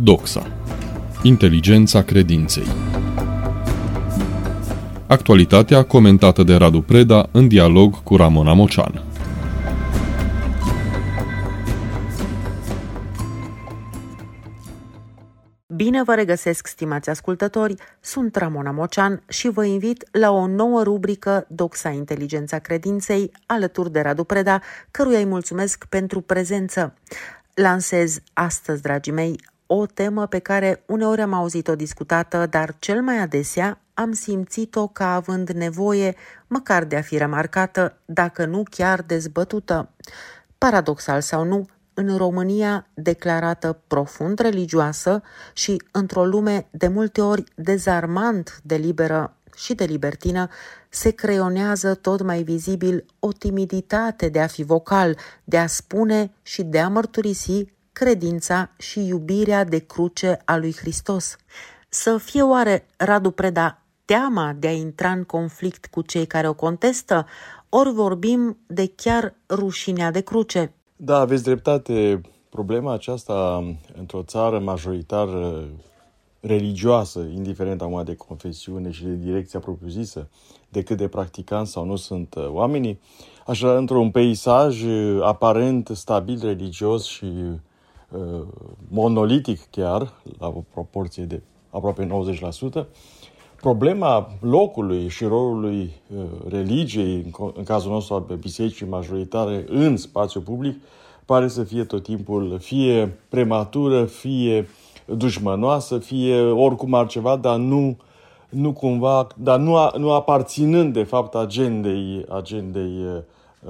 Doxa. Inteligența credinței. Actualitatea comentată de Radu Preda în dialog cu Ramona Mocean. Bine vă regăsesc, stimați ascultători, sunt Ramona Mocean și vă invit la o nouă rubrică Doxa Inteligența Credinței, alături de Radu Preda, căruia îi mulțumesc pentru prezență. Lansez astăzi, dragii mei, o temă pe care uneori am auzit-o discutată, dar cel mai adesea am simțit-o ca având nevoie măcar de a fi remarcată, dacă nu chiar dezbătută. Paradoxal sau nu, în România declarată profund religioasă și într-o lume de multe ori dezarmant de liberă și de libertină, se creionează tot mai vizibil o timiditate de a fi vocal, de a spune și de a mărturisi credința și iubirea de cruce a lui Hristos. Să fie oare Radu Preda teama de a intra în conflict cu cei care o contestă, ori vorbim de chiar rușinea de cruce? Da, aveți dreptate. Problema aceasta într-o țară majoritar religioasă, indiferent acum de confesiune și de direcția propriu-zisă, de cât de practicanți sau nu sunt uh, oamenii, așa într-un peisaj uh, aparent stabil religios și uh, monolitic chiar, la o proporție de aproape 90%, problema locului și rolului uh, religiei, în, în cazul nostru al bisericii majoritare, în spațiu public, pare să fie tot timpul fie prematură, fie dușmănoasă, fie oricum altceva, dar nu, nu cumva, dar nu, a, nu aparținând de fapt agendei, agendei uh,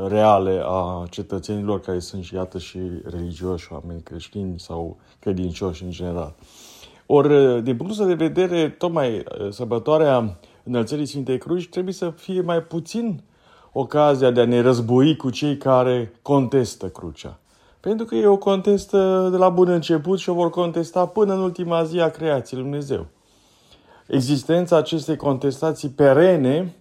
reale a cetățenilor care sunt și iată și religioși, oameni creștini sau credincioși în general. Ori, din punctul de vedere, tocmai uh, sărbătoarea înălțării Sfintei Cruci trebuie să fie mai puțin ocazia de a ne război cu cei care contestă crucea. Pentru că ei o contestă de la bun început și o vor contesta până în ultima zi a creației Lui Dumnezeu. Existența acestei contestații perene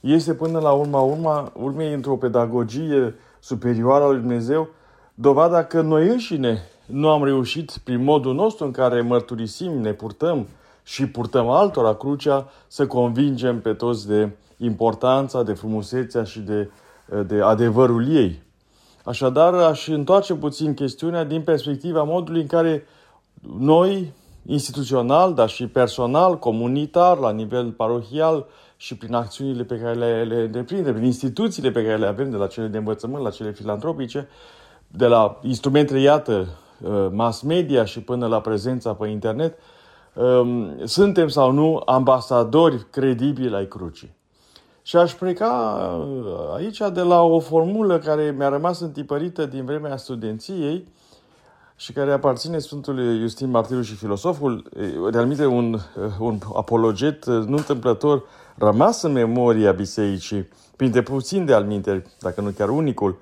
este până la urma urma, urmei într-o pedagogie superioară a lui Dumnezeu, dovada că noi înșine nu am reușit, prin modul nostru în care mărturisim, ne purtăm și purtăm altora crucea, să convingem pe toți de importanța, de frumusețea și de, de adevărul ei. Așadar, aș întoarce puțin chestiunea din perspectiva modului în care noi, instituțional, dar și personal, comunitar, la nivel parohial și prin acțiunile pe care le, le întreprindem, prin instituțiile pe care le avem, de la cele de învățământ la cele filantropice, de la instrumentele, iată, uh, mass media și până la prezența pe internet, um, suntem sau nu ambasadori credibili ai crucii. Și aș pleca uh, aici de la o formulă care mi-a rămas întipărită din vremea studenției și care aparține Sfântului Justin Martirul și filosoful, realmente un, uh, un apologet nu întâmplător rămas în memoria bisericii, printre puțin de alminte, dacă nu chiar unicul,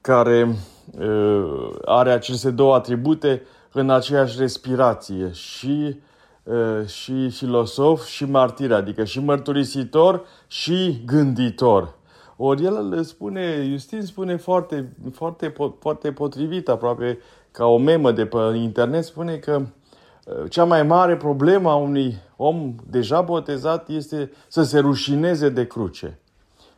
care uh, are aceste două atribute în aceeași respirație și, uh, și filosof și martir, adică și mărturisitor și gânditor. Ori el spune, Justin spune foarte, foarte, foarte potrivit, aproape ca o memă de pe internet, spune că uh, cea mai mare problemă a unui om deja botezat este să se rușineze de cruce.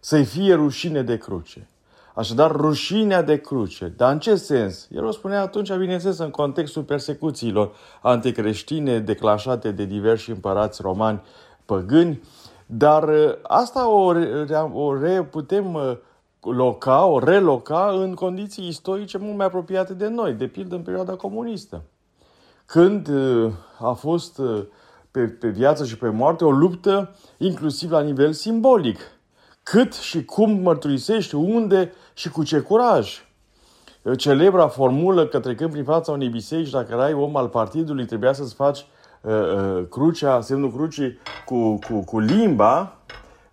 Să-i fie rușine de cruce. Așadar, rușinea de cruce. Dar în ce sens? El o spunea atunci, bineînțeles, în contextul persecuțiilor anticreștine declanșate de diversi împărați romani păgâni, dar uh, asta o, o re, putem uh, loca, o reloca în condiții istorice mult mai apropiate de noi, de pildă în perioada comunistă. Când uh, a fost pe, pe viață și pe moarte o luptă inclusiv la nivel simbolic cât și cum mărturisești, unde și cu ce curaj. Celebra formulă că trecând prin fața unei biserici, dacă erai om al partidului, trebuia să-ți faci uh, uh, crucea, semnul crucii cu, cu, cu limba,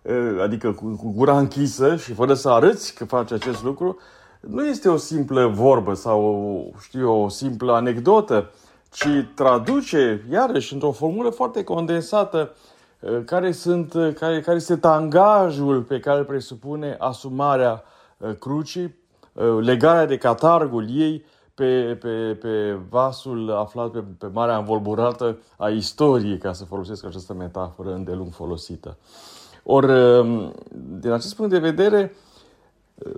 uh, adică cu, cu gura închisă și fără să arăți că faci acest lucru, nu este o simplă vorbă sau, știu, o simplă anecdotă, ci traduce, iarăși, într-o formulă foarte condensată, Uh, care, sunt, uh, care, care este tangajul pe care îl presupune asumarea uh, crucii, legarea de catargul ei pe, pe, pe vasul aflat pe, pe marea învolburată a istoriei, ca să folosesc această metaforă îndelung folosită. Ori, um, din acest punct de vedere,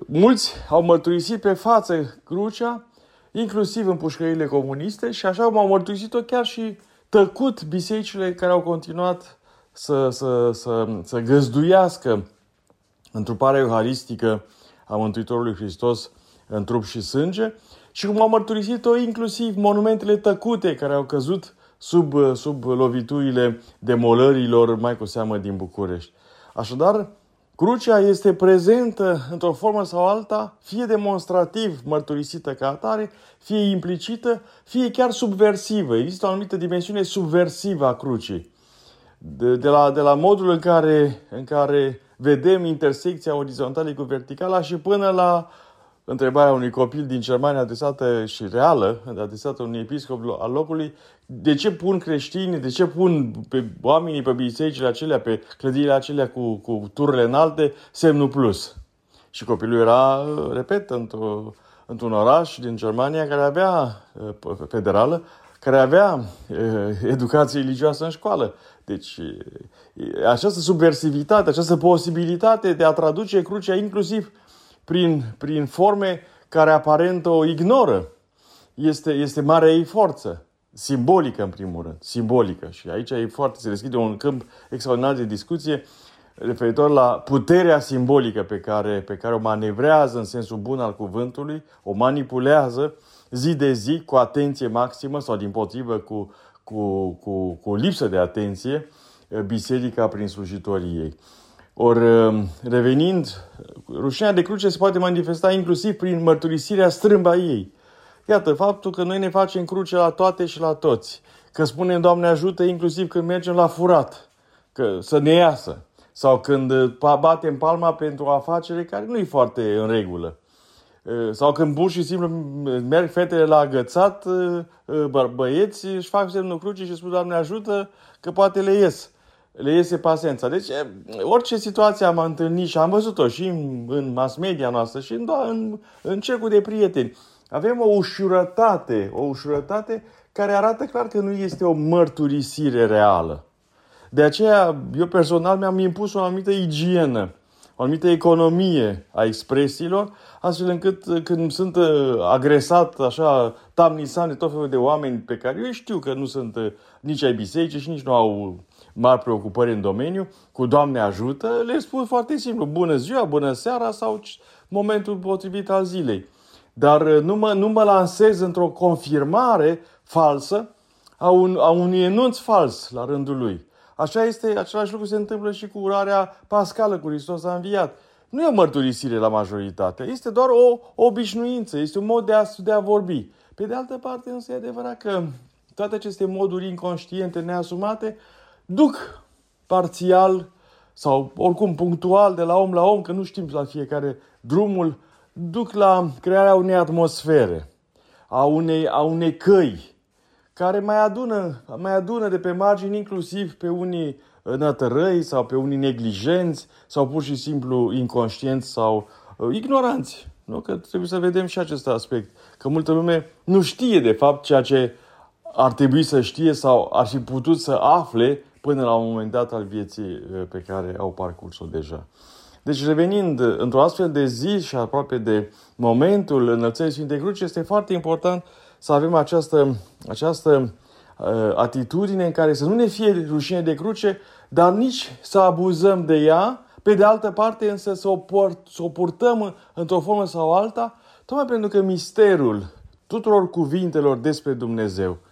mulți au mărturisit pe față crucea, inclusiv în pușcările comuniste, și așa au mărturisit-o chiar și tăcut bisericile care au continuat să, să, să, să găzduiască întruparea euharistică a Mântuitorului Hristos în trup și sânge și cum au mărturisit-o inclusiv monumentele tăcute care au căzut sub, sub loviturile demolărilor, mai cu seamă din București. Așadar, crucea este prezentă într-o formă sau alta, fie demonstrativ mărturisită ca atare, fie implicită, fie chiar subversivă. Există o anumită dimensiune subversivă a crucii. De, de, la, de la modul în care, în care vedem intersecția orizontală cu verticala și până la întrebarea unui copil din Germania adresată și reală, adresată unui episcop al locului, de ce pun creștini, de ce pun pe oamenii pe bisericile acelea, pe clădirile acelea cu, cu turile înalte, semnul plus. Și copilul era, repet, într-o, într-un oraș din Germania care avea, federală, care avea educație religioasă în școală. Deci, această subversivitate, această posibilitate de a traduce crucea inclusiv prin, prin forme care aparent o ignoră, este, este marea ei forță. Simbolică, în primul rând. Simbolică. Și aici e foarte, se deschide un câmp extraordinar de discuție referitor la puterea simbolică pe care, pe care o manevrează în sensul bun al cuvântului, o manipulează zi de zi cu atenție maximă sau din potrivă cu, cu, cu, cu lipsă de atenție biserica prin slujitorii ei. Ori, um, revenind, rușinea de cruce se poate manifesta inclusiv prin mărturisirea strâmba ei. Iată, faptul că noi ne facem cruce la toate și la toți, că spunem Doamne ajută inclusiv când mergem la furat, că să ne iasă, sau când uh, batem palma pentru o afacere care nu e foarte în regulă. Uh, sau când pur și simplu merg fetele la agățat, uh, băieți își fac semnul cruce și spun Doamne ajută că poate le ies le iese pasența. Deci, orice situație am întâlnit și am văzut-o și în, în mass media noastră și în, în, în cercul de prieteni, avem o ușurătate, o ușurătate care arată clar că nu este o mărturisire reală. De aceea, eu personal mi-am impus o anumită igienă, o anumită economie a expresiilor, astfel încât când sunt agresat așa tamnisan de tot felul de oameni pe care eu știu că nu sunt nici ai bisericii și nici nu au mari preocupări în domeniu, cu Doamne ajută, le spun foarte simplu, bună ziua, bună seara sau momentul potrivit al zilei. Dar uh, nu mă, nu mă lansez într-o confirmare falsă a, un, a unui enunț fals la rândul lui. Așa este, același lucru se întâmplă și cu urarea pascală cu Hristos a înviat. Nu e o mărturisire la majoritate, este doar o obișnuință, este un mod de a, de a vorbi. Pe de altă parte, însă e adevărat că toate aceste moduri inconștiente, neasumate, duc parțial sau oricum punctual de la om la om, că nu știm la fiecare drumul, duc la crearea unei atmosfere, a unei, a unei căi, care mai adună, mai adună de pe margini inclusiv pe unii nătărăi sau pe unii neglijenți sau pur și simplu inconștienți sau uh, ignoranți. Nu? Că trebuie să vedem și acest aspect. Că multă lume nu știe de fapt ceea ce ar trebui să știe sau ar fi putut să afle până la un moment dat al vieții uh, pe care au parcurs-o deja. Deci revenind într-o astfel de zi și aproape de momentul înălțării Sfintei Cruci, este foarte important să avem această, această uh, atitudine în care să nu ne fie rușine de cruce, dar nici să abuzăm de ea, pe de altă parte însă să o, port, să o purtăm într-o formă sau alta, tocmai pentru că misterul tuturor cuvintelor despre Dumnezeu –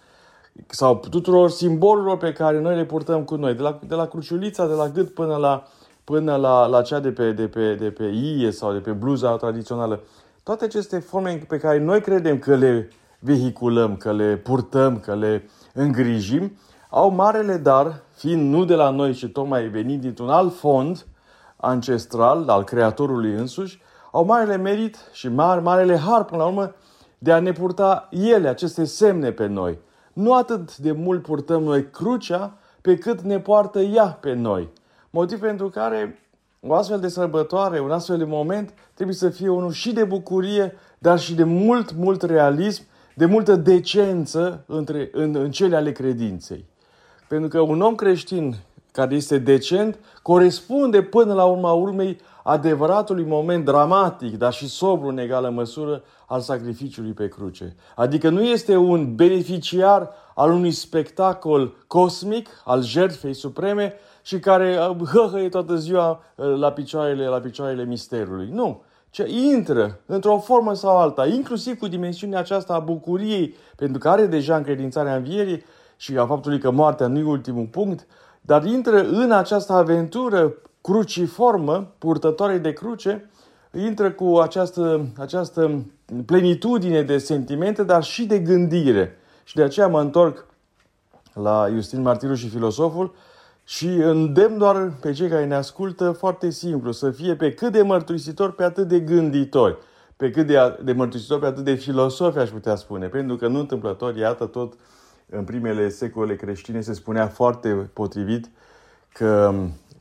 sau tuturor simbolurilor pe care noi le purtăm cu noi, de la, de la cruciulița, de la gât până la, până la, la cea de pe, de, pe, de pe ie sau de pe bluza tradițională. Toate aceste forme pe care noi credem că le vehiculăm, că le purtăm, că le îngrijim, au marele dar, fiind nu de la noi, ci tocmai venind dintr-un alt fond ancestral al Creatorului însuși, au marele merit și mare, marele har, până la urmă, de a ne purta ele, aceste semne pe noi – nu atât de mult purtăm noi crucea, pe cât ne poartă ea pe noi. Motiv pentru care o astfel de sărbătoare, un astfel de moment, trebuie să fie unul și de bucurie, dar și de mult, mult realism, de multă decență între, în, în cele ale credinței. Pentru că un om creștin care este decent corespunde până la urma urmei adevăratului moment dramatic, dar și sobru în egală măsură al sacrificiului pe cruce. Adică nu este un beneficiar al unui spectacol cosmic, al jertfei supreme și care uh, hăhăie toată ziua uh, la picioarele, la picioarele misterului. Nu ce intră într-o formă sau alta, inclusiv cu dimensiunea aceasta a bucuriei, pentru că are deja încredințarea învierii și a faptului că moartea nu e ultimul punct, dar intră în această aventură cruciformă, purtătoare de cruce, intră cu această, această plenitudine de sentimente, dar și de gândire. Și de aceea mă întorc la Justin Martirul și filosoful și îndemn doar pe cei care ne ascultă foarte simplu, să fie pe cât de mărturisitori, pe atât de gânditori, pe cât de, de mărturisitori, pe atât de filosofi, aș putea spune, pentru că nu întâmplător, iată tot în primele secole creștine se spunea foarte potrivit că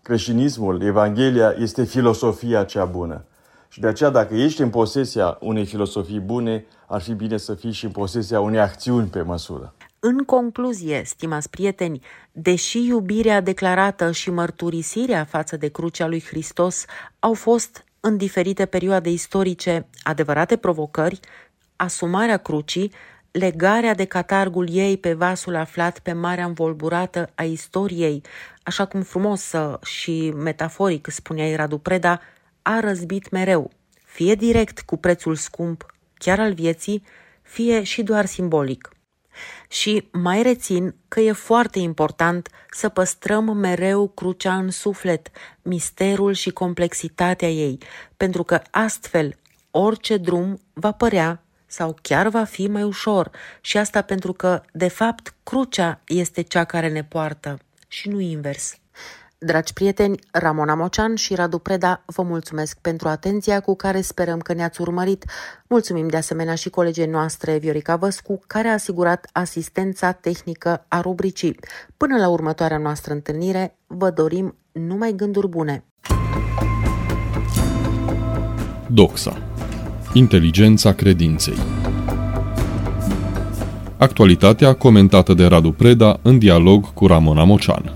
creștinismul, Evanghelia, este filosofia cea bună. Și de aceea, dacă ești în posesia unei filosofii bune, ar fi bine să fii și în posesia unei acțiuni pe măsură. În concluzie, stimați prieteni, deși iubirea declarată și mărturisirea față de crucea lui Hristos au fost în diferite perioade istorice adevărate provocări, asumarea crucii, legarea de catargul ei pe vasul aflat pe marea învolburată a istoriei, așa cum frumos și metaforic spunea Radu Preda, a răzbit mereu, fie direct cu prețul scump, chiar al vieții, fie și doar simbolic. Și mai rețin că e foarte important să păstrăm mereu crucea în suflet, misterul și complexitatea ei, pentru că astfel orice drum va părea sau chiar va fi mai ușor și asta pentru că, de fapt, crucea este cea care ne poartă și nu invers. Dragi prieteni, Ramona Mocean și Radu Preda vă mulțumesc pentru atenția cu care sperăm că ne-ați urmărit. Mulțumim de asemenea și colegii noastre Viorica Văscu, care a asigurat asistența tehnică a rubricii. Până la următoarea noastră întâlnire, vă dorim numai gânduri bune. Doxa. Inteligența credinței. Actualitatea comentată de Radu Preda în dialog cu Ramona Mocean.